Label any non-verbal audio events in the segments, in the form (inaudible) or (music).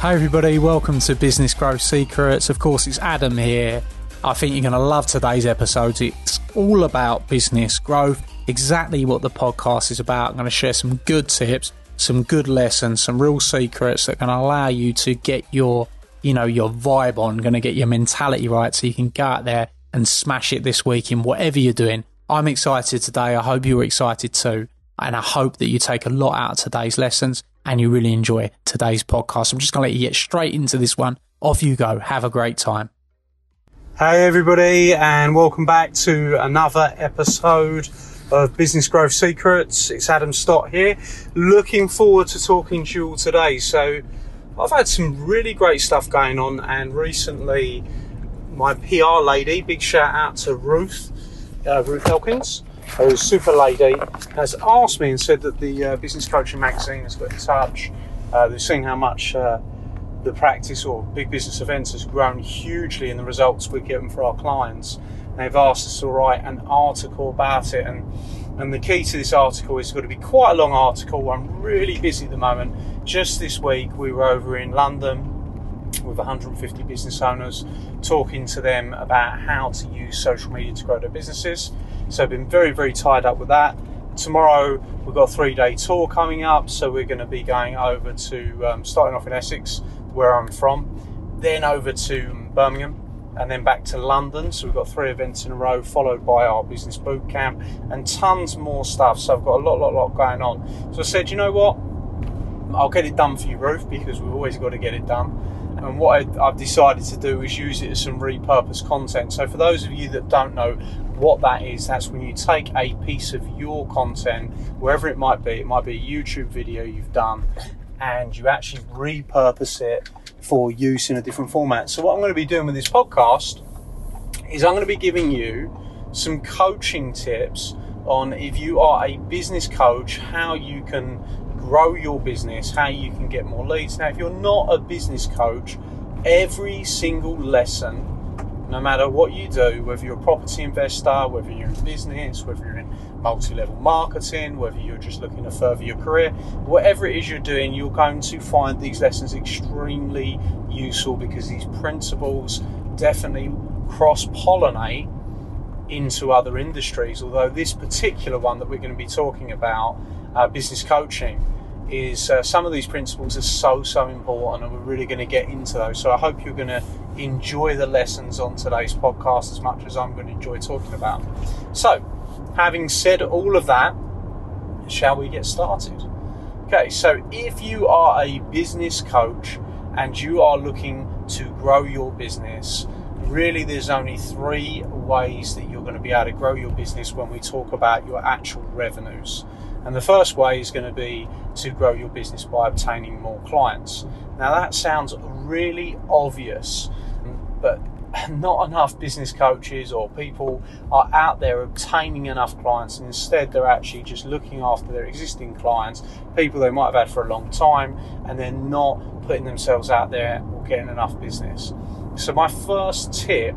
Hi, everybody, welcome to Business Growth Secrets. Of course, it's Adam here. I think you're going to love today's episode. It's all about business growth, exactly what the podcast is about. I'm going to share some good tips, some good lessons, some real secrets that can allow you to get your, you know, your vibe on, going to get your mentality right so you can go out there and smash it this week in whatever you're doing. I'm excited today. I hope you're excited too. And I hope that you take a lot out of today's lessons and you really enjoy today's podcast. I'm just going to let you get straight into this one. Off you go. Have a great time. Hey, everybody, and welcome back to another episode of Business Growth Secrets. It's Adam Stott here. Looking forward to talking to you all today. So, I've had some really great stuff going on, and recently, my PR lady, big shout out to Ruth, uh, Ruth Elkins a super lady, has asked me and said that the uh, Business Coaching magazine has got in touch. Uh, they've seen how much uh, the practice or big business events has grown hugely in the results we're getting for our clients. And they've asked us to write an article about it. And, and the key to this article is going to be quite a long article. I'm really busy at the moment. Just this week, we were over in London with 150 business owners, talking to them about how to use social media to grow their businesses. So I've been very, very tied up with that. Tomorrow we've got a three-day tour coming up, so we're going to be going over to um, starting off in Essex, where I'm from, then over to Birmingham, and then back to London. So we've got three events in a row, followed by our business boot camp and tons more stuff. So I've got a lot, lot, lot going on. So I said, you know what? I'll get it done for you, Ruth, because we've always got to get it done. And what I've decided to do is use it as some repurposed content. So for those of you that don't know, what that is, that's when you take a piece of your content, wherever it might be, it might be a YouTube video you've done, and you actually repurpose it for use in a different format. So, what I'm going to be doing with this podcast is I'm going to be giving you some coaching tips on if you are a business coach, how you can grow your business, how you can get more leads. Now, if you're not a business coach, every single lesson no matter what you do, whether you're a property investor, whether you're in business, whether you're in multi level marketing, whether you're just looking to further your career, whatever it is you're doing, you're going to find these lessons extremely useful because these principles definitely cross pollinate into other industries. Although, this particular one that we're going to be talking about, uh, business coaching, is uh, some of these principles are so so important and we're really going to get into those. So i hope you're going to enjoy the lessons on today's podcast as much as i'm going to enjoy talking about so having said all of that shall we get started? Okay so if you are a business coach and you are looking to grow your business really there's only three ways that you're going to be able to grow your business when we talk about your actual revenues and the first way is going to be to grow your business by obtaining more clients. Now, that sounds really obvious, but (laughs) not enough business coaches or people are out there obtaining enough clients, and instead they're actually just looking after their existing clients, people they might have had for a long time, and they're not putting themselves out there or getting enough business. So, my first tip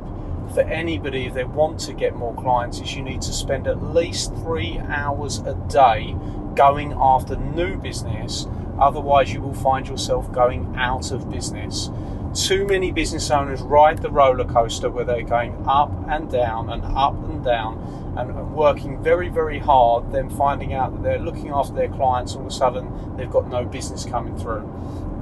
for anybody if they want to get more clients is you need to spend at least three hours a day going after new business. Otherwise you will find yourself going out of business. Too many business owners ride the roller coaster where they're going up and down and up and down and working very very hard then finding out that they're looking after their clients all of a sudden they've got no business coming through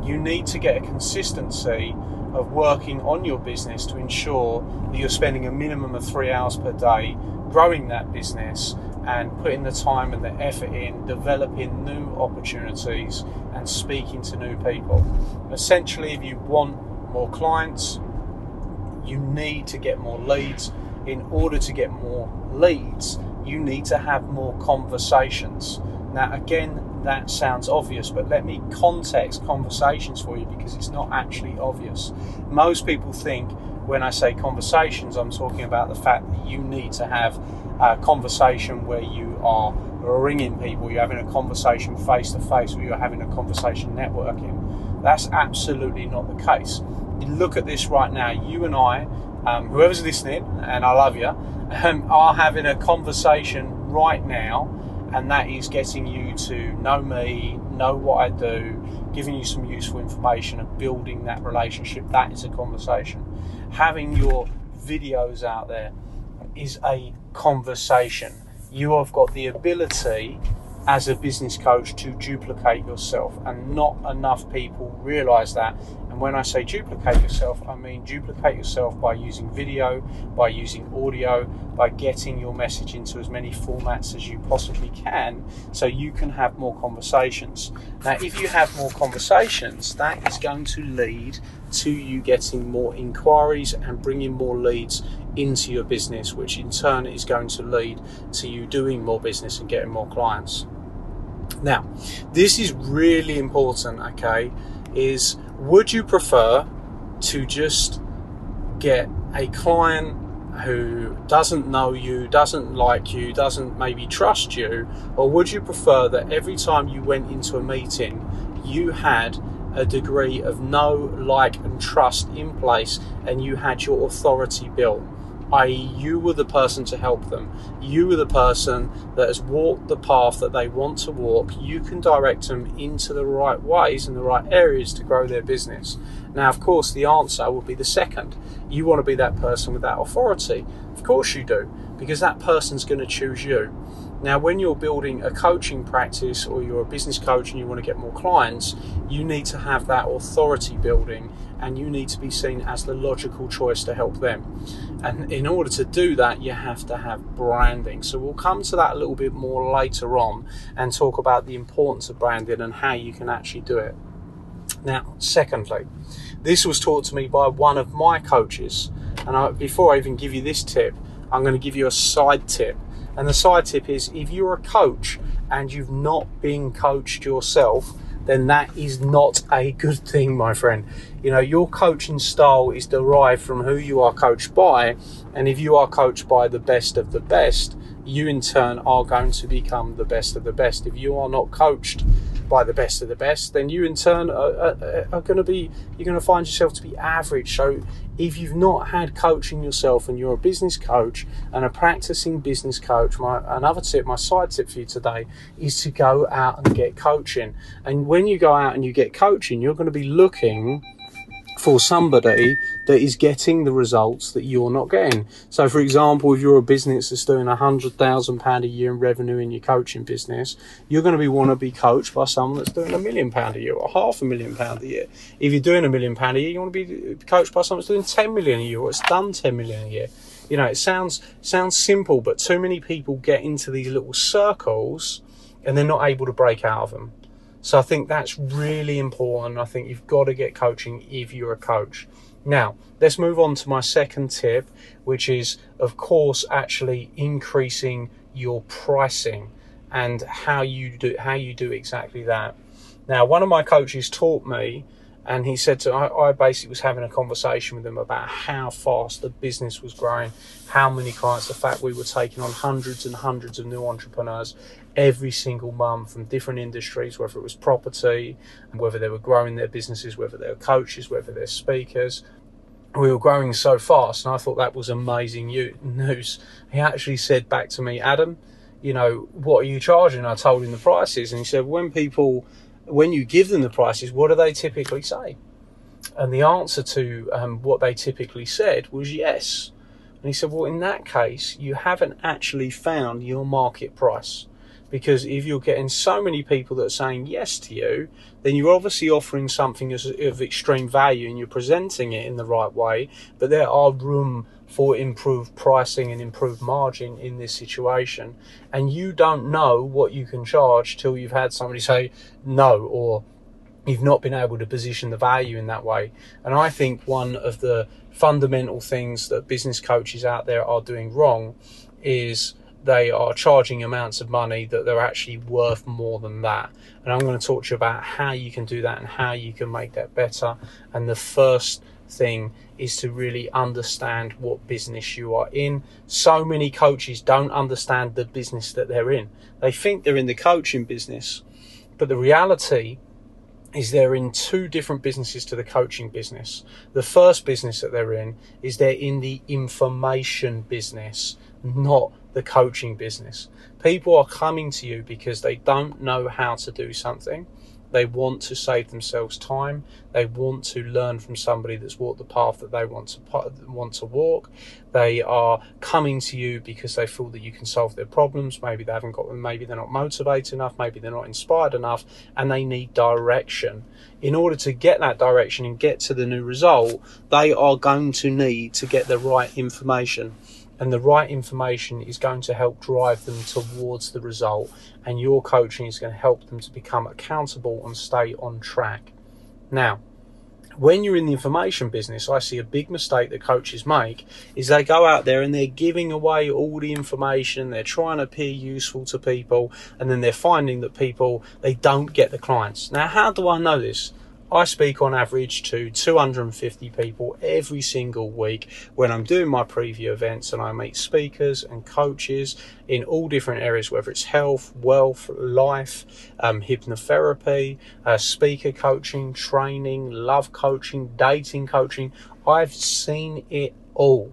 you need to get a consistency of working on your business to ensure that you're spending a minimum of three hours per day growing that business and putting the time and the effort in developing new opportunities and speaking to new people. Essentially, if you want more clients, you need to get more leads. In order to get more leads, you need to have more conversations. Now, again, that sounds obvious, but let me context conversations for you because it's not actually obvious. Most people think when I say conversations, I'm talking about the fact that you need to have a conversation where you are ringing people, you're having a conversation face to face, or you're having a conversation networking. That's absolutely not the case. Look at this right now, you and I, um, whoever's listening, and I love you, um, (laughs) are having a conversation right now, and that is getting you to know me, know what I do, giving you some useful information, and building that relationship. That is a conversation having your videos out there is a conversation. You have got the ability as a business coach to duplicate yourself, and not enough people realize that. And when I say duplicate yourself, I mean duplicate yourself by using video, by using audio, by getting your message into as many formats as you possibly can so you can have more conversations. Now, if you have more conversations, that is going to lead to you getting more inquiries and bringing more leads into your business, which in turn is going to lead to you doing more business and getting more clients. Now, this is really important, okay? Is would you prefer to just get a client who doesn't know you, doesn't like you, doesn't maybe trust you, or would you prefer that every time you went into a meeting, you had a degree of know, like, and trust in place, and you had your authority built. I.e., you were the person to help them. You were the person that has walked the path that they want to walk. You can direct them into the right ways and the right areas to grow their business. Now, of course, the answer will be the second. You want to be that person with that authority. Of course, you do, because that person's going to choose you. Now, when you're building a coaching practice or you're a business coach and you want to get more clients, you need to have that authority building and you need to be seen as the logical choice to help them. And in order to do that, you have to have branding. So we'll come to that a little bit more later on and talk about the importance of branding and how you can actually do it. Now, secondly, this was taught to me by one of my coaches. And I, before I even give you this tip, I'm going to give you a side tip and the side tip is if you're a coach and you've not been coached yourself, then that is not a good thing, my friend. You know, your coaching style is derived from who you are coached by. And if you are coached by the best of the best, you in turn are going to become the best of the best. If you are not coached by the best of the best, then you in turn are, are, are going to be, you're going to find yourself to be average. So if you've not had coaching yourself and you're a business coach and a practicing business coach, my another tip, my side tip for you today is to go out and get coaching. And when you go out and you get coaching, you're going to be looking for somebody that is getting the results that you're not getting. So, for example, if you're a business that's doing a hundred thousand pound a year in revenue in your coaching business, you're going to be want to be coached by someone that's doing a million pound a year or half a million pound a year. If you're doing a million pound a year, you want to be coached by someone that's doing ten million a year or it's done ten million a year. You know, it sounds sounds simple, but too many people get into these little circles and they're not able to break out of them. So I think that's really important. I think you've got to get coaching if you're a coach. Now, let's move on to my second tip, which is, of course, actually increasing your pricing and how you do how you do exactly that. Now, one of my coaches taught me, and he said to I, I basically was having a conversation with him about how fast the business was growing, how many clients, the fact we were taking on hundreds and hundreds of new entrepreneurs every single month from different industries, whether it was property, whether they were growing their businesses, whether they were coaches, whether they're speakers we were growing so fast, and I thought that was amazing (laughs) news. He actually said back to me, Adam, you know, what are you charging? I told him the prices, and he said, when people, when you give them the prices, what do they typically say? And the answer to um, what they typically said was yes. And he said, well, in that case, you haven't actually found your market price. Because if you're getting so many people that are saying yes to you, then you're obviously offering something of extreme value and you're presenting it in the right way. But there are room for improved pricing and improved margin in this situation. And you don't know what you can charge till you've had somebody say no or you've not been able to position the value in that way. And I think one of the fundamental things that business coaches out there are doing wrong is they are charging amounts of money that they're actually worth more than that. And I'm going to talk to you about how you can do that and how you can make that better. And the first thing is to really understand what business you are in. So many coaches don't understand the business that they're in. They think they're in the coaching business, but the reality is they're in two different businesses to the coaching business. The first business that they're in is they're in the information business, not the coaching business. People are coming to you because they don't know how to do something. They want to save themselves time. They want to learn from somebody that's walked the path that they want to want to walk. They are coming to you because they feel that you can solve their problems. Maybe they haven't got them. Maybe they're not motivated enough. Maybe they're not inspired enough, and they need direction. In order to get that direction and get to the new result, they are going to need to get the right information and the right information is going to help drive them towards the result and your coaching is going to help them to become accountable and stay on track now when you're in the information business, I see a big mistake that coaches make is they go out there and they're giving away all the information, they're trying to appear useful to people, and then they're finding that people they don't get the clients. Now, how do I know this? I speak on average to 250 people every single week when I'm doing my preview events and I meet speakers and coaches in all different areas, whether it's health, wealth, life, um, hypnotherapy, uh, speaker coaching, training, love coaching, dating coaching. I've seen it all.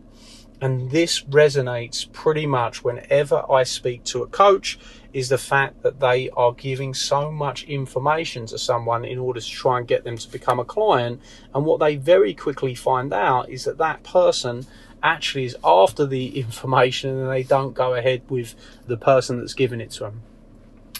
And this resonates pretty much whenever I speak to a coach is the fact that they are giving so much information to someone in order to try and get them to become a client. And what they very quickly find out is that that person actually is after the (laughs) information and they don't go ahead with the person that's giving it to them.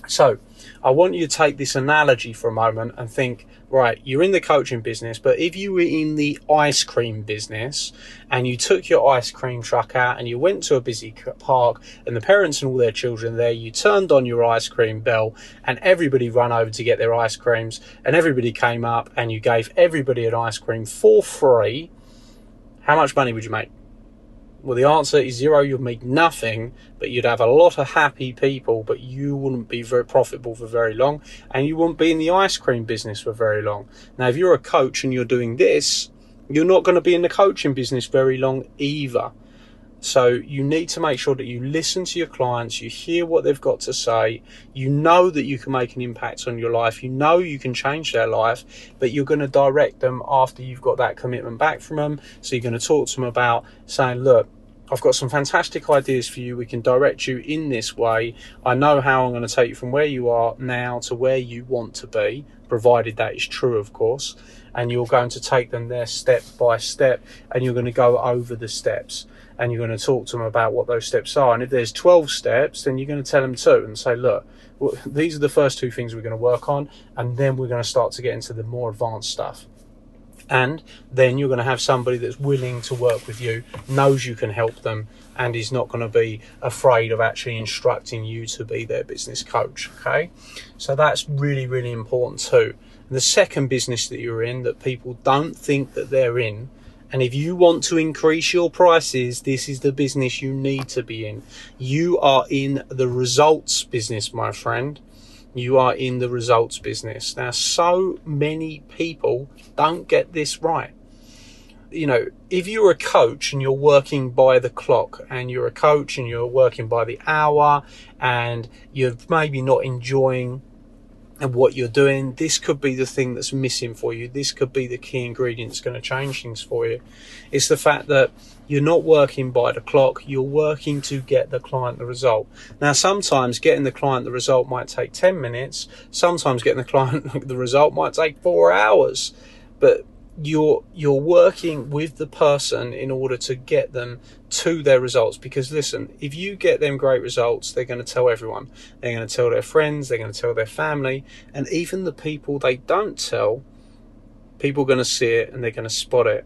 So, I want you to take this analogy for a moment and think, right, you're in the coaching business, but if you were in the ice cream business and you took your ice cream truck out and you went to a busy park and the parents and all their children there, you turned on your ice cream bell and everybody ran over to get their ice creams and everybody came up and you gave everybody an ice cream for free, how much money would you make? Well, the answer is zero. You'd make nothing, but you'd have a lot of happy people, but you wouldn't be very profitable for very long, and you wouldn't be in the ice cream business for very long. Now, if you're a coach and you're doing this, you're not going to be in the coaching business very long either. So you need to make sure that you listen to your clients, you hear what they've got to say, you know that you can make an impact on your life, you know you can change their life, but you're going to direct them after you've got that commitment back from them. So you're going to talk to them about saying, look, I've got some fantastic ideas for you. We can direct you in this way. I know how I'm going to take you from where you are now to where you want to be, provided that is true, of course. And you're going to take them there step by step, and you're going to go over the steps and you're going to talk to them about what those steps are. And if there's 12 steps, then you're going to tell them two and say, look, these are the first two things we're going to work on, and then we're going to start to get into the more advanced stuff. And then you're going to have somebody that's willing to work with you, knows you can help them, and is not going to be afraid of actually instructing you to be their business coach. Okay, so that's really, really important too. And the second business that you're in that people don't think that they're in and if you want to increase your prices, this is the business you need to be in. You are in the results business, my friend. You are in the results business. Now, so many people don't get this right. You know, if you're a coach and you're working by the clock and you're a coach and you're working by the hour and you're maybe not enjoying and what you're doing, this could be the thing that's missing for you. This could be the key ingredient that's going to change things for you. It's the fact that you're not working by the clock, you're working to get the client the result. Now, sometimes getting the client the result might take 10 minutes, sometimes getting the client (laughs) the result might take four hours. But you're you're working with the person in order to get them to their results. Because listen if you get them great results they're going to tell everyone. They're going to tell their friends they're going to tell their family and even the people they don't tell people are going to see it and they're going to spot it.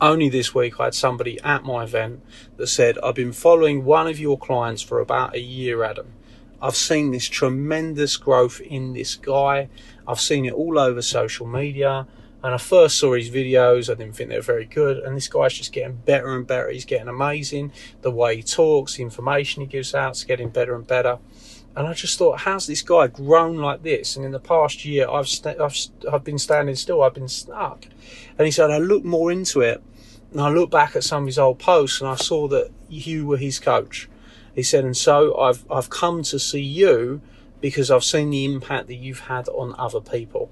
Only this week I had somebody at my event that said I've been following one of your clients for about a year Adam. I've seen this tremendous growth in this guy. I've seen it all over social media and I first saw his videos, I didn't think they were very good. And this guy's just getting better and better. He's getting amazing. The way he talks, the information he gives out is getting better and better. And I just thought, how's this guy grown like this? And in the past year, I've st- I've, st- I've been standing still. I've been stuck. And he said, I looked more into it, and I looked back at some of his old posts, and I saw that you were his coach. He said, and so I've I've come to see you because I've seen the impact that you've had on other people,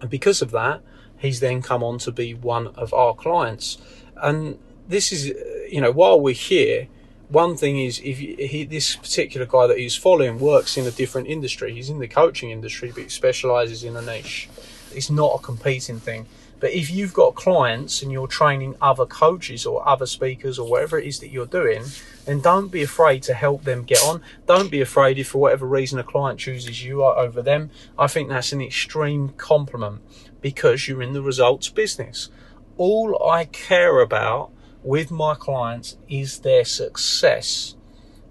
and because of that, he's then come on to be one of our clients. And this is, you know, while we're here, one thing is if he, this particular guy that he's following works in a different industry. He's in the coaching industry, but he specializes in a niche. It's not a competing thing. But if you've got clients and you're training other coaches or other speakers or whatever it is that you're doing, then don't be afraid to help them get on. Don't be afraid if for whatever reason a client chooses you over them. I think that's an extreme compliment because you're in the results business. All I care about with my clients is their success.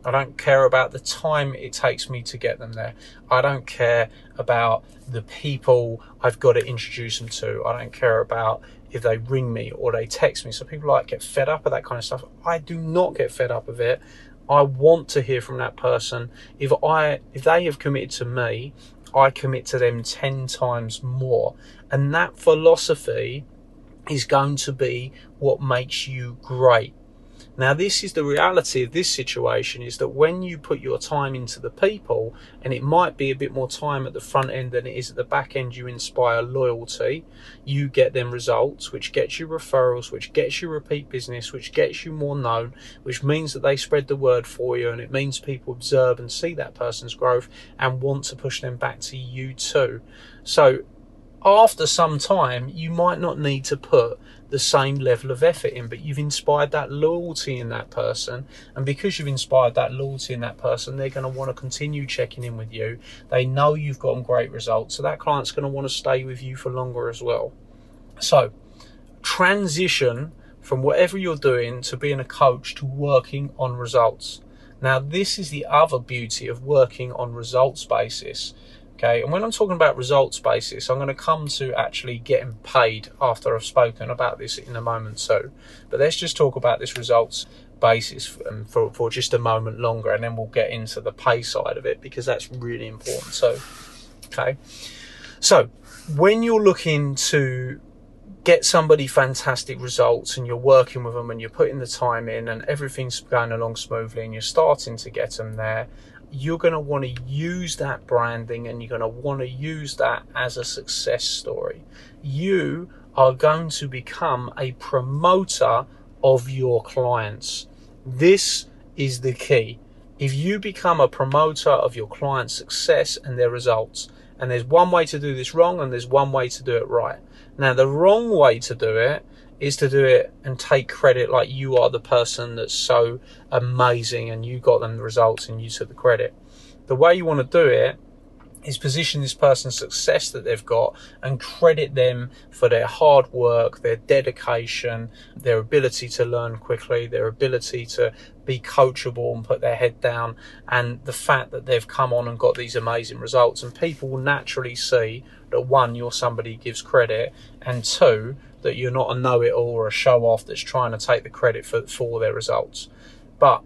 I don't care about the time it takes me to get them there. I don't care about the people I've got to introduce them to. I don't care about if they ring me or they text me. So people like get fed up of that kind of stuff. I do not get fed up of it. I want to hear from that person. If I if they have committed to me, I commit to them 10 times more. And that philosophy is going to be what makes you great. Now, this is the reality of this situation is that when you put your time into the people, and it might be a bit more time at the front end than it is at the back end, you inspire loyalty, you get them results, which gets you referrals, which gets you repeat business, which gets you more known, which means that they spread the word for you, and it means people observe and see that person's growth and want to push them back to you too. So, after some time, you might not need to put the same level of effort in, but you've inspired that loyalty in that person. And because you've inspired that loyalty in that person, they're going to want to continue checking in with you. They know you've gotten great results. So that client's going to want to stay with you for longer as well. So transition from whatever you're doing to being a coach to working on results. Now, this is the other beauty of working on results basis Okay, and when I'm talking about results basis, I'm going to come to actually getting paid after I've spoken about this in a moment. So, but let's just talk about this results basis um, for, for just a moment longer, and then we'll get into the pay side of it because that's really important. So, okay, so when you're looking to get somebody fantastic results and you're working with them and you're putting the time in and everything's going along smoothly and you're starting to get them there you're going to want to use that branding and you're going to want to use that as a success story. You are going to become a promoter of your clients. This is the key. If you become a promoter of your client's success and their results, and there's one way to do this wrong and there's one way to do it right. Now, the wrong way to do it is to do it and take credit like you are the person that's so amazing and you got them the results and you took the credit. The way you want to do it is position this person's success that they've got and credit them for their hard work, their dedication, their ability to learn quickly, their ability to be coachable and put their head down, and the fact that they've come on and got these amazing results. And people will naturally see that one, you're somebody gives credit, and two, that you're not a know it all or a show off that's trying to take the credit for, for their results. But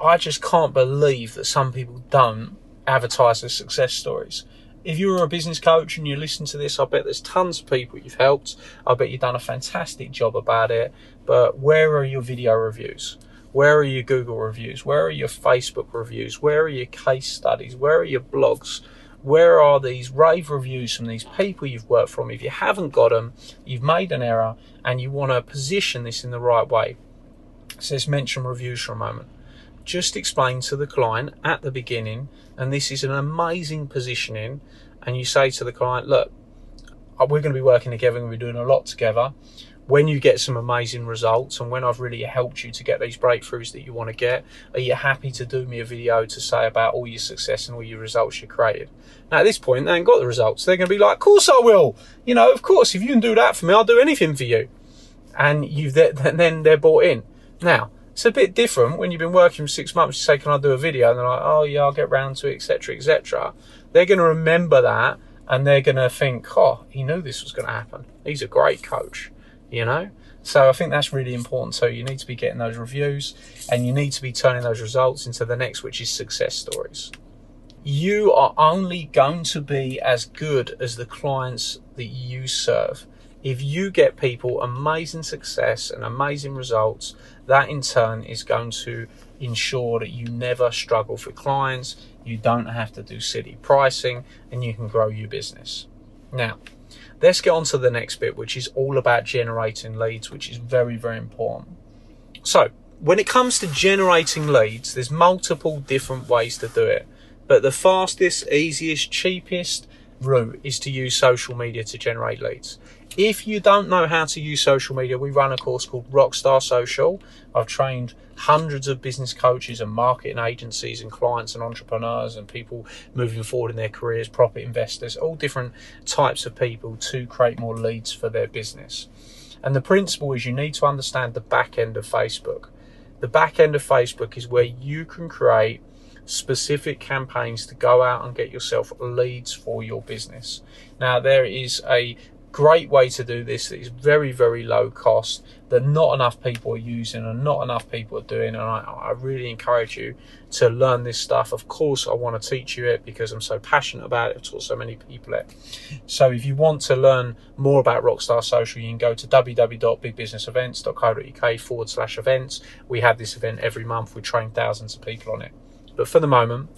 I just can't believe that some people don't advertise their success stories. If you're a business coach and you listen to this, I bet there's tons of people you've helped. I bet you've done a fantastic job about it. But where are your video reviews? Where are your Google reviews? Where are your Facebook reviews? Where are your case studies? Where are your blogs? Where are these rave reviews from these people you've worked from? If you haven't got them, you've made an error and you want to position this in the right way. So let's mention reviews for a moment. Just explain to the client at the beginning, and this is an amazing positioning, and you say to the client, look, uh, we're going to be working together and we're doing a lot together. When you get some amazing results and when I've really helped you to get these breakthroughs that you want to get, are you happy to do me a video to say about all your success and all your results you created? Now, at this point, they ain't got the results. They're going to be like, of course I will. You know, of course, if you can do that for me, I'll do anything for you. And you then they're bought in. Now, it's a bit different when you've been working for six months. You say, "Can I do a video?" And they're like, "Oh yeah, I'll get round to it," etc., etc. They're going to remember that, and they're going to think, "Oh, he knew this was going to happen. He's a great coach," you know. So I think that's really important. So you need to be getting those reviews, and you need to be turning those results into the next, which is success stories. You are only going to be as good as the clients that you serve if you get people amazing success and amazing results, that in turn is going to ensure that you never struggle for clients, you don't have to do silly pricing, and you can grow your business. Now, let's get on to the next bit, which is all about generating leads, which is very, very important. So, when it comes to generating leads, there's multiple different ways to do it. But the fastest, easiest, cheapest route is to use social media to generate leads. If you don't know how to use social media, we run a course called Rockstar Social. I've trained hundreds of business coaches and marketing agencies and clients and entrepreneurs and people moving forward in their careers, property investors, all different types of people to create more leads for their business. And the principle is you need to understand the back end of Facebook. The back end of Facebook is where you can create specific campaigns to go out and get yourself leads for your business. Now, there is a great way to do this that is very, very low cost that not enough people are using and not enough people are doing. And I, I, really encourage you to learn this stuff. Of course, I want to teach you it because I'm so passionate about it. I've taught so many people it. So if you want to learn more about Rockstar Social, you can go to www.bigbusinessevents.co.uk forward slash events. We have this event every month. We train thousands of people on it. But for the moment,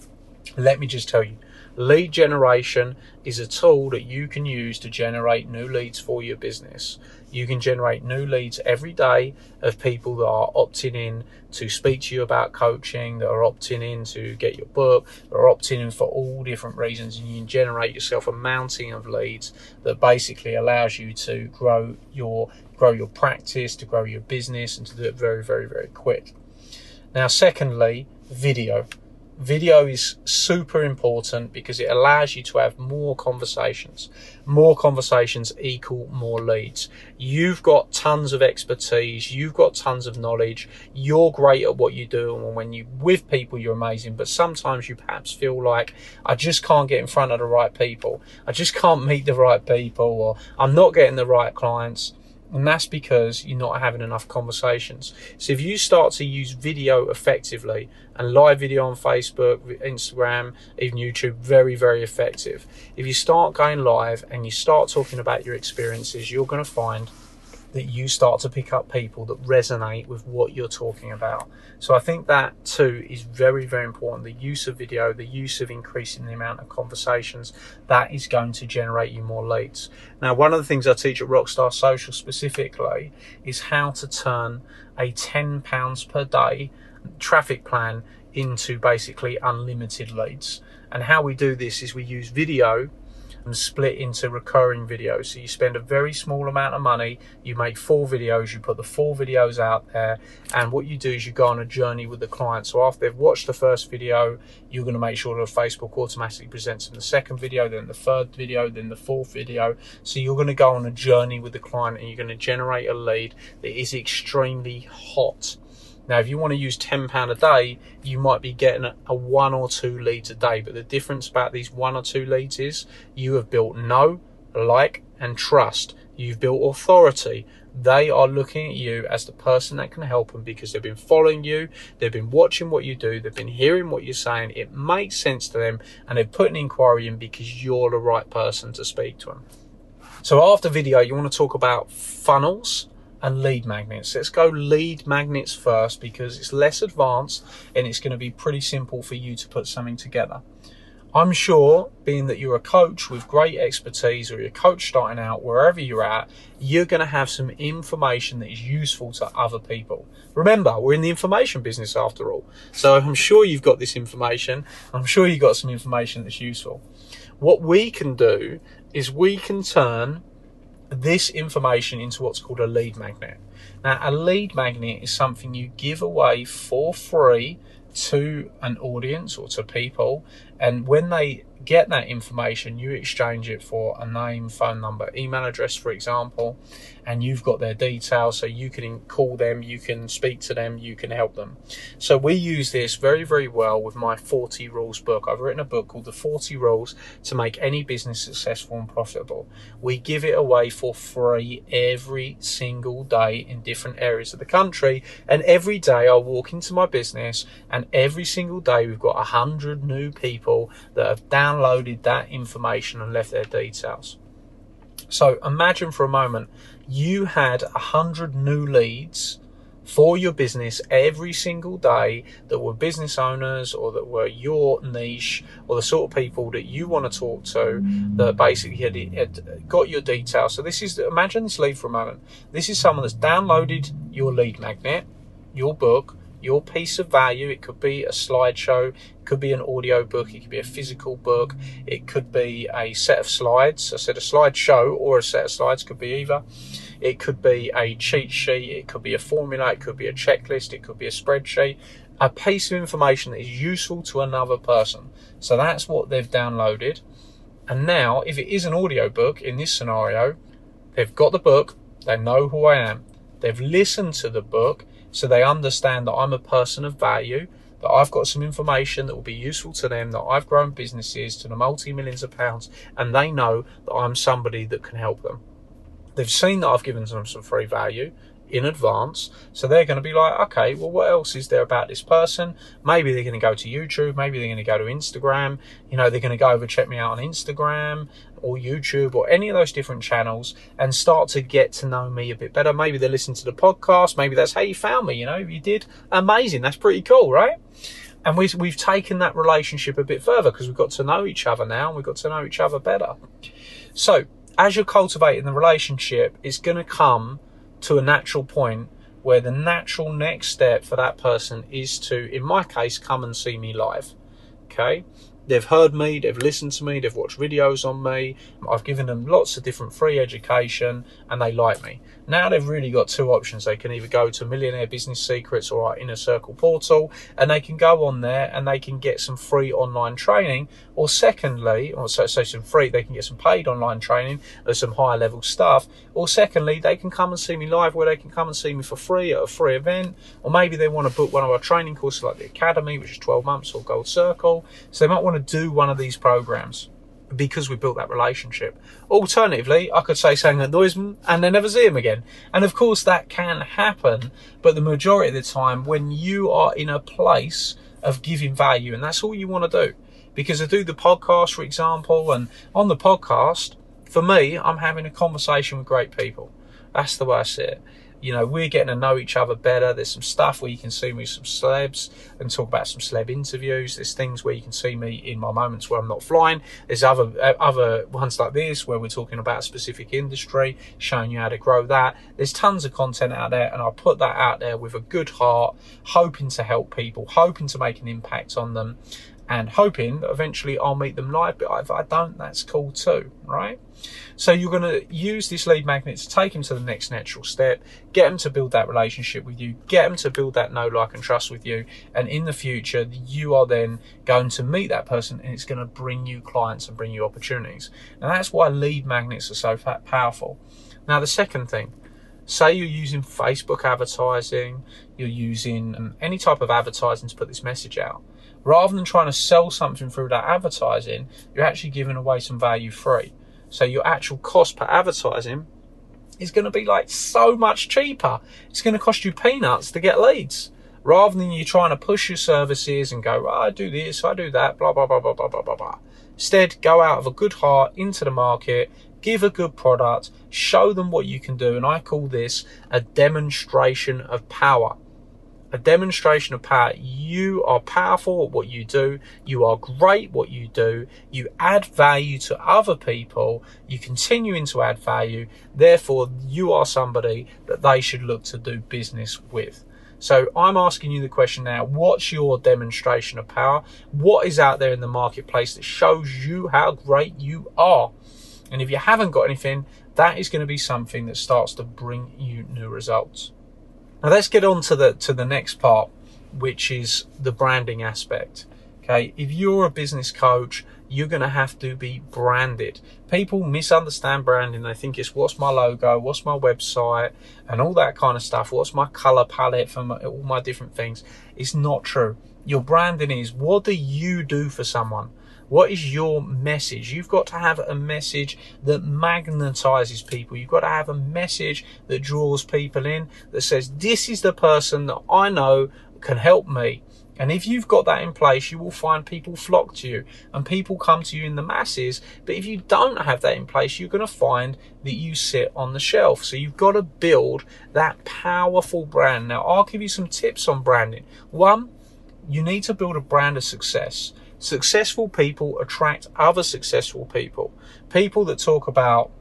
let me just tell you Lead generation is a tool that you can use to generate new leads for your business. You can generate new leads every day of people that are opting in to speak to you about coaching, that are opting in to get your book, that are opting in for all different reasons, and you can generate yourself a mounting of leads that basically allows you to grow your grow your practice, to grow your business, and to do it very, very, very quick. Now, secondly, video. Video is super important because it allows you to have more conversations. More conversations equal more leads. You've got tons of expertise. You've got tons of knowledge. You're great at what you do. And when you with people, you're amazing. But sometimes you perhaps feel like I just can't get in front of the right people. I just can't meet the right people or I'm not getting the right clients. And that's because you're not having enough conversations. So if you start to use video effectively and live video on Facebook, Instagram, even YouTube, very, very effective. If you start going live and you start talking about your experiences, you're going to find that you start to pick up people that resonate with what you're talking about. So I think that too is very, very important. The use of video, the use of increasing the amount of conversations, that is going to generate you more leads. Now, one of the things I teach at Rockstar Social specifically is how to turn a £10 per day traffic plan into basically unlimited leads. And how we do this is we use video and split into recurring videos. So you spend a very small amount of money, you make four videos, you put the four videos out there, and what you do is you go on a journey with the client. So after they've watched the first video, you're going to make sure that Facebook automatically presents them the second video, then the third video, then the fourth video. So you're going to go on a journey with the client and you're going to generate a lead that is extremely hot now, if you want to use £10 a day, you might be getting a, one or two leads a day. But the difference about these one or two leads is you have built know, like, and trust. You've built authority. They are looking at you as the person that can help them because they've been following you, they've been watching what you do, they've been hearing what you're saying. It makes sense to them, and they've put an inquiry in because you're the right person to speak to them. So, after video, you want to talk about funnels and lead magnets. Let's go lead magnets first because it's less advanced and it's going to be pretty simple for you to put something together. I'm sure, being that you're a coach with great expertise or you're a coach starting out, wherever you're at, you're going to have some information that is useful to other people. Remember, we're in the information business after all. So I'm sure you've got this information. I'm sure you've got some information that's useful. What we can do is we can turn this information into what's called a lead magnet. Now, a lead magnet is something you give away for free to an audience or to people, and when they get that information, you exchange it for a name, phone number, email address, for example, and you've got their details so you can call them, you can speak to them, you can help them. So we use this very, very well with my 40 Rules book. I've written a book called The 40 Rules to Make Any Business Successful and Profitable. We give it away for free every single day in different areas of the country. And every day I walk into my business and every single day we've got a hundred new people that have downloaded that information and left their details. So imagine for a moment you had a hundred new leads for your business every single day that were business owners or that were your niche or the sort of people that you want to talk to that basically had, had got your details. So this is imagine this lead for a moment. This is someone that's downloaded your lead magnet, your book, your piece of value. It could be a slideshow, it could be an audio book, it could be a physical book, it could be a set of slides. I said a slideshow or a set of slides could be either. It could be a cheat sheet, it could be a formula, it could be a checklist, it could be a spreadsheet, a piece of information that is useful to another person. So that's what they've downloaded. And now, if it is an audio book in this scenario, they've got the book, they know who I am, they've listened to the book, so they understand that I'm a person of value, that I've got some information that will be useful to them, that I've grown businesses to the multi millions of pounds, and they know that I'm somebody that can help them. They've seen that I've given them some free value in advance. So they're going to be like, okay, well, what else is there about this person? Maybe they're going to go to YouTube. Maybe they're going to go to Instagram. You know, they're going to go over, check me out on Instagram or YouTube or any of those different channels and start to get to know me a bit better. Maybe they listen to the podcast. Maybe that's how you found me. You know, if you did, amazing. That's pretty cool, right? And we've, we've taken that relationship a bit further because we've got to know each other now and we've got to know each other better. So as you're cultivating the relationship, it's going to come to a natural point where the natural next step for that person is to, in my case, come and see me live. Okay. They've heard me, they've listened to me, they've watched videos on me. I've given them lots of different free education and they like me. Now they've really got two options. They can either go to Millionaire Business Secrets or our Inner Circle portal and they can go on there and they can get some free online training. Or secondly, or so, so some free, they can get some paid online training or some higher level stuff. Or secondly, they can come and see me live where they can come and see me for free at a free event. Or maybe they want to book one of our training courses like the Academy, which is 12 months or Gold Circle. So they might want to do one of these programs because we built that relationship. Alternatively, I could say something that annoys them and they never see them again. And of course, that can happen, but the majority of the time, when you are in a place of giving value, and that's all you want to do. Because I do the podcast, for example, and on the podcast, for me, I'm having a conversation with great people. That's the way I see it you know, we're getting to know each other better. There's some stuff where you can see me some celebs and talk about some celeb interviews. There's things where you can see me in my moments where I'm not flying. There's other uh, other ones like this where we're talking about a specific industry, showing you how to grow that. There's tons of content out there, and I put that out there with a good heart, hoping to help people, hoping to make an impact on them and hoping that eventually I'll meet them live. But if I don't, that's cool too, right? So you're going to use this lead magnet to take them to the next natural step, get them to build that relationship with you, get them to build that know, like, and trust with you. And in the future, you are then going to meet that person and it's going to bring you clients and bring you opportunities. And that's why lead magnets are so powerful. Now, the second thing, say you're using Facebook advertising, you're using um, any type of advertising to put this message out rather than trying to sell something through that advertising, you're actually giving away some value free. So your actual cost per advertising is going to be like so much cheaper. It's going to cost you peanuts to get leads. Rather than you trying to push your services and go, oh, I do this, I do that, blah, blah, blah, blah, blah, blah, blah, blah. Instead, go out of a good heart into the market, give a good product, show them what you can do. And I call this a demonstration of power a demonstration of power. You are powerful at what you do. You are great what you do. You add value to other people. You continuing to add value. Therefore, you are somebody that they should look to do business with. So I'm asking you the question now, what's your demonstration of power? What is out there in the marketplace that shows you how great you are? And if you haven't got anything, that is going to be something that starts to bring you new results. Now let's get on to the to the next part, which is the branding aspect. Okay, if you're a business coach, you're going to have to be branded. People misunderstand branding. They think it's what's my logo, what's my website, and all that kind of stuff. What's my color palette for my, all my different things? It's not true. Your branding is what do you do for someone? What is your message? You've got to have a message that magnetizes people. You've got to have a message that draws people in, that says, this is the person that I know can help me. And if you've got that in place, you will find people flock to you and people come to you in the masses. But if you don't have that in place, you're going to find that you sit on the shelf. So you've got to build that powerful brand. Now, I'll give you some tips on branding. One, you need to build a brand of success. Successful people attract other successful people. People that talk about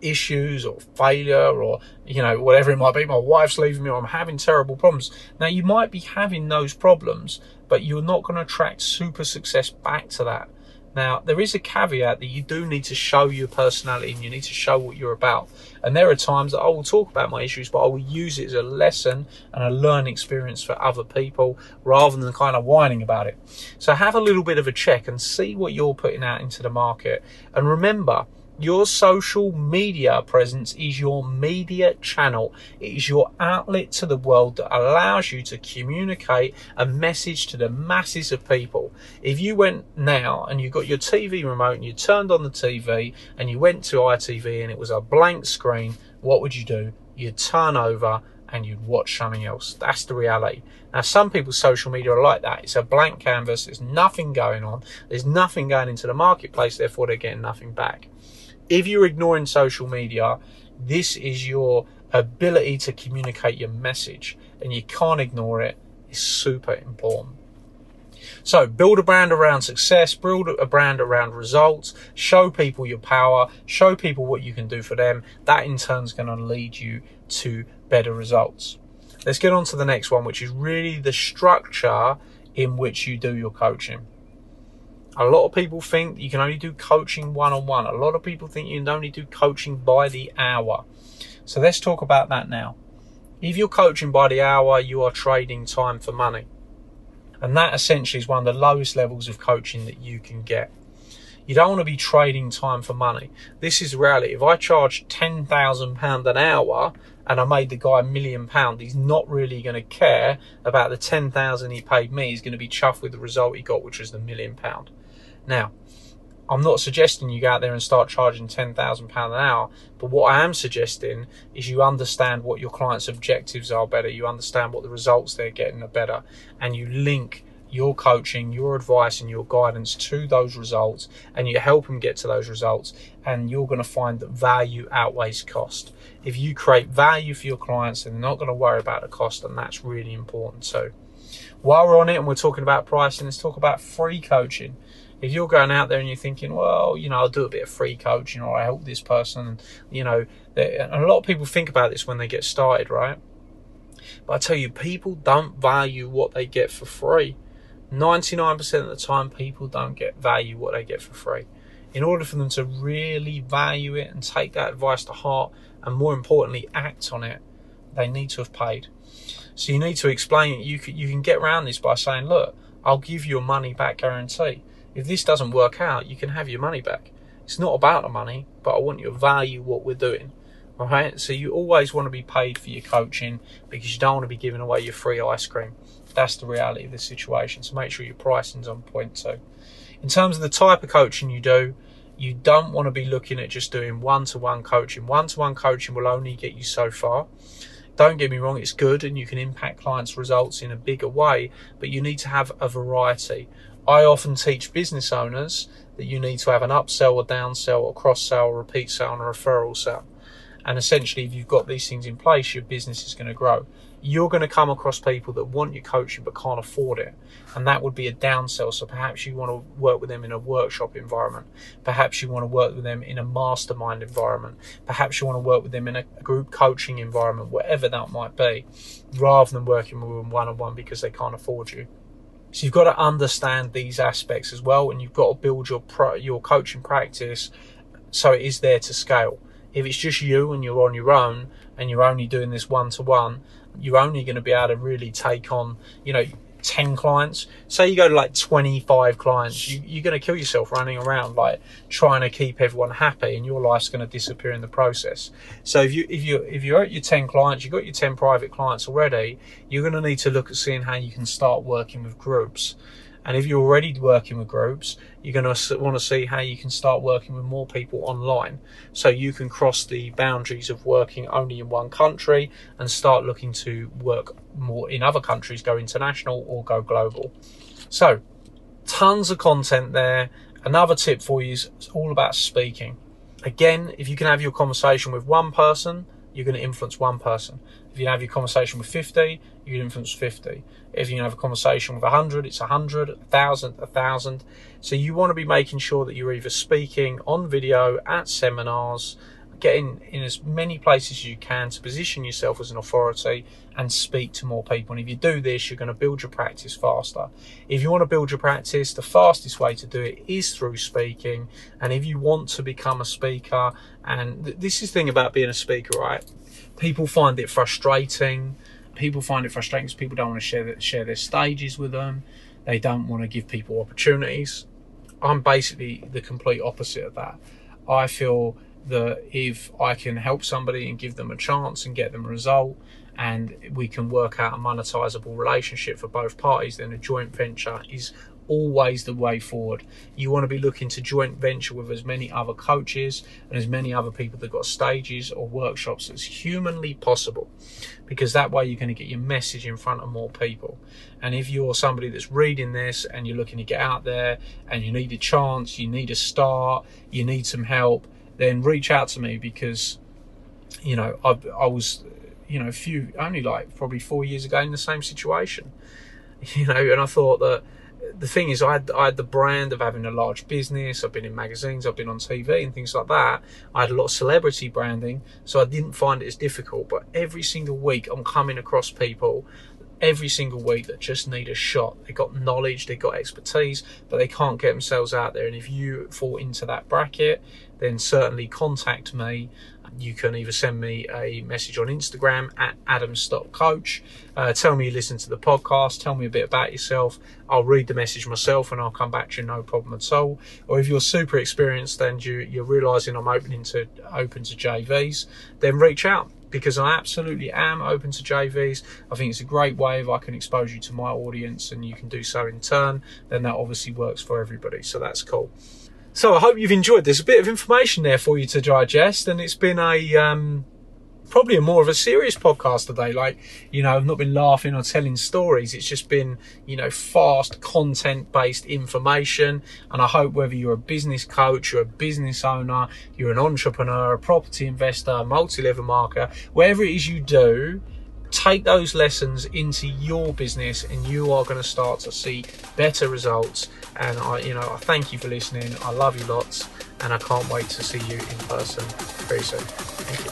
issues or failure or, you know, whatever it might be. My wife's leaving me or I'm having terrible problems. Now, you might be having those problems, but you're not going to attract super success back to that. Now, there is a caveat that you do need to show your personality and you need to show what you're about. And there are times that I will talk about my issues, but I will use it as a lesson and a learning experience for other people rather than kind of whining about it. So have a little bit of a check and see what you're putting out into the market. And remember, your social media presence is your media channel. It is your outlet to the world that allows you to communicate a message to the masses of people. If you went now and you got your TV remote and you turned on the TV and you went to ITV and it was a blank screen, what would you do? You'd turn over and you'd watch something else. That's the reality. Now, some people's social media are like that. It's a blank canvas. There's nothing going on. There's nothing going into the marketplace. Therefore, they're getting nothing back if you're ignoring social media, this is your ability to communicate your message and you can't ignore it. It's super important. So build a brand around success, build a brand around results, show people your power, show people what you can do for them. That in turn is going to lead you to better results. Let's get on to the next one, which is really the structure in which you do your coaching. A lot of people think you can only do coaching one on one. A lot of people think you can only do coaching by the hour. So let's talk about that now. If you're coaching by the hour, you are trading time for money. And that essentially is one of the lowest levels of coaching that you can get. You don't want to be trading time for money. This is reality. If I charge £10,000 an hour and I made the guy a million pound, he's not really going to care about the 10,000 he paid me. He's going to be chuffed with the result he got, which was the million pound. Now, I'm not suggesting you go out there and start charging £10,000 an hour, but what I am suggesting is you understand what your client's objectives are better, you understand what the results they're getting are better, and you link your coaching, your advice, and your guidance to those results, and you help them get to those results, and you're going to find that value outweighs cost. If you create value for your clients, they're not going to worry about the cost, and that's really important too. While we're on it and we're talking about pricing, let's talk about free coaching if you're going out there and you're thinking, well, you know, I'll do a bit of free coaching or I help this person, you know, and a lot of people think about this when they get started, right? But I tell you, people don't value what they get for free. 99% of the time, people don't get value what they get for free. In order for them to really value it and take that advice to heart, and more importantly, act on it, they need to have paid. So you need to explain. You can, you can get around this by saying, look, I'll give you a money back guarantee. If this doesn't work out, you can have your money back. It's not about the money, but I want you to value what we're doing. Alright, so you always want to be paid for your coaching because you don't want to be giving away your free ice cream. That's the reality of the situation. So make sure your pricing's on point too. In terms of the type of coaching you do, you don't want to be looking at just doing one to one coaching. One to one coaching will only get you so far. Don't get me wrong, it's good and you can impact clients' results in a bigger way, but you need to have a variety. I often teach business owners that you need to have an upsell, a downsell, a cross sell, a repeat sell, and a referral sell. And essentially, if you've got these things in place, your business is going to grow. You're going to come across people that want your coaching but can't afford it. And that would be a downsell. So perhaps you want to work with them in a workshop environment. Perhaps you want to work with them in a mastermind environment. Perhaps you want to work with them in a group coaching environment, whatever that might be, rather than working with them one on one because they can't afford you. So you've got to understand these aspects as well, and you've got to build your pro, your coaching practice so it is there to scale. If it's just you and you're on your own and you're only doing this one to one, you're only going to be able to really take on, you know, 10 clients. Say you go to like 25 clients, you, you're going to kill yourself running around like trying to keep everyone happy and your life's going to disappear in the process. So if you, if you, if you're at your 10 clients, you've got your 10 private clients already, you're going to need to look at seeing how you can start working with groups. And if you're already working with groups, you're going to want to see how you can start working with more people online. So you can cross the boundaries of working only in one country and start looking to work more in other countries, go international or go global. So, tons of content there. Another tip for you is all about speaking. Again, if you can have your conversation with one person, you're going to influence one person. If you have your conversation with 50, you influence 50. If you have a conversation with 100, it's 100, 1,000, 1,000. So you want to be making sure that you're either speaking on video, at seminars, getting in as many places as you can to position yourself as an authority and speak to more people. And if you do this, you're going to build your practice faster. If you want to build your practice, the fastest way to do it is through speaking. And if you want to become a speaker, and this is the thing about being a speaker, right? People find it frustrating. People find it frustrating because people don't want to share share their stages with them. They don't want to give people opportunities. I'm basically the complete opposite of that. I feel that if I can help somebody and give them a chance and get them a result, and we can work out a monetizable relationship for both parties, then a joint venture is always the way forward. You want to be looking to joint venture with as many other coaches and as many other people that got stages or workshops as humanly possible because that way you're going to get your message in front of more people. And if you're somebody that's reading this and you're looking to get out there and you need a chance, you need a start, you need some help, then reach out to me because you know I, I was you know a few only like probably four years ago in the same situation (laughs) you know and I thought that the thing is, I had, I had the brand of having a large business. I've been in magazines, I've been on TV and things like that. I had a lot of celebrity branding, so I didn't find it as difficult. But every single week, I'm coming across people every single week that just need a shot. They got knowledge, they got expertise, but they can't get themselves out there. And if you fall into that bracket, then certainly contact me. You can either send me a message on Instagram at adamstottcoach. Uh, tell me you listen to the podcast. Tell me a bit about yourself. I'll read the message myself and I'll come back to you no problem at all. Or if you're super experienced and you, you're realizing I'm opening to open to JVs, then reach out because I absolutely am open to JVs. I think it's a great way if I can expose you to my audience and you can do so in turn, then that obviously works for everybody. So that's cool. So I hope you've enjoyed. There's a bit of information there for you to digest, and it's been a um, probably a more of a serious podcast today. Like, you know, I've not been laughing or telling stories. It's just been, you know, fast content based information. And I hope whether you're a business coach, you're a business owner, you're an entrepreneur, a property investor, a multi level marketer, whatever it is you do, take those lessons into your business and you are going to start to see better results. And I, you know, I thank you for listening. I love you lots and I can't wait to see you in person very soon. Thank you.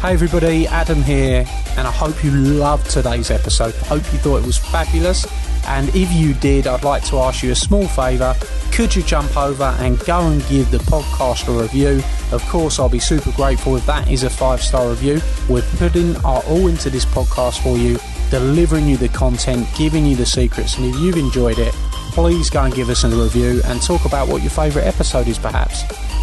Hey everybody, Adam here, and I hope you loved today's episode. Hope you thought it was fabulous. And if you did, I'd like to ask you a small favour. Could you jump over and go and give the podcast a review? Of course, I'll be super grateful if that is a five star review. We're putting our all into this podcast for you, delivering you the content, giving you the secrets. And if you've enjoyed it, please go and give us a review and talk about what your favourite episode is, perhaps.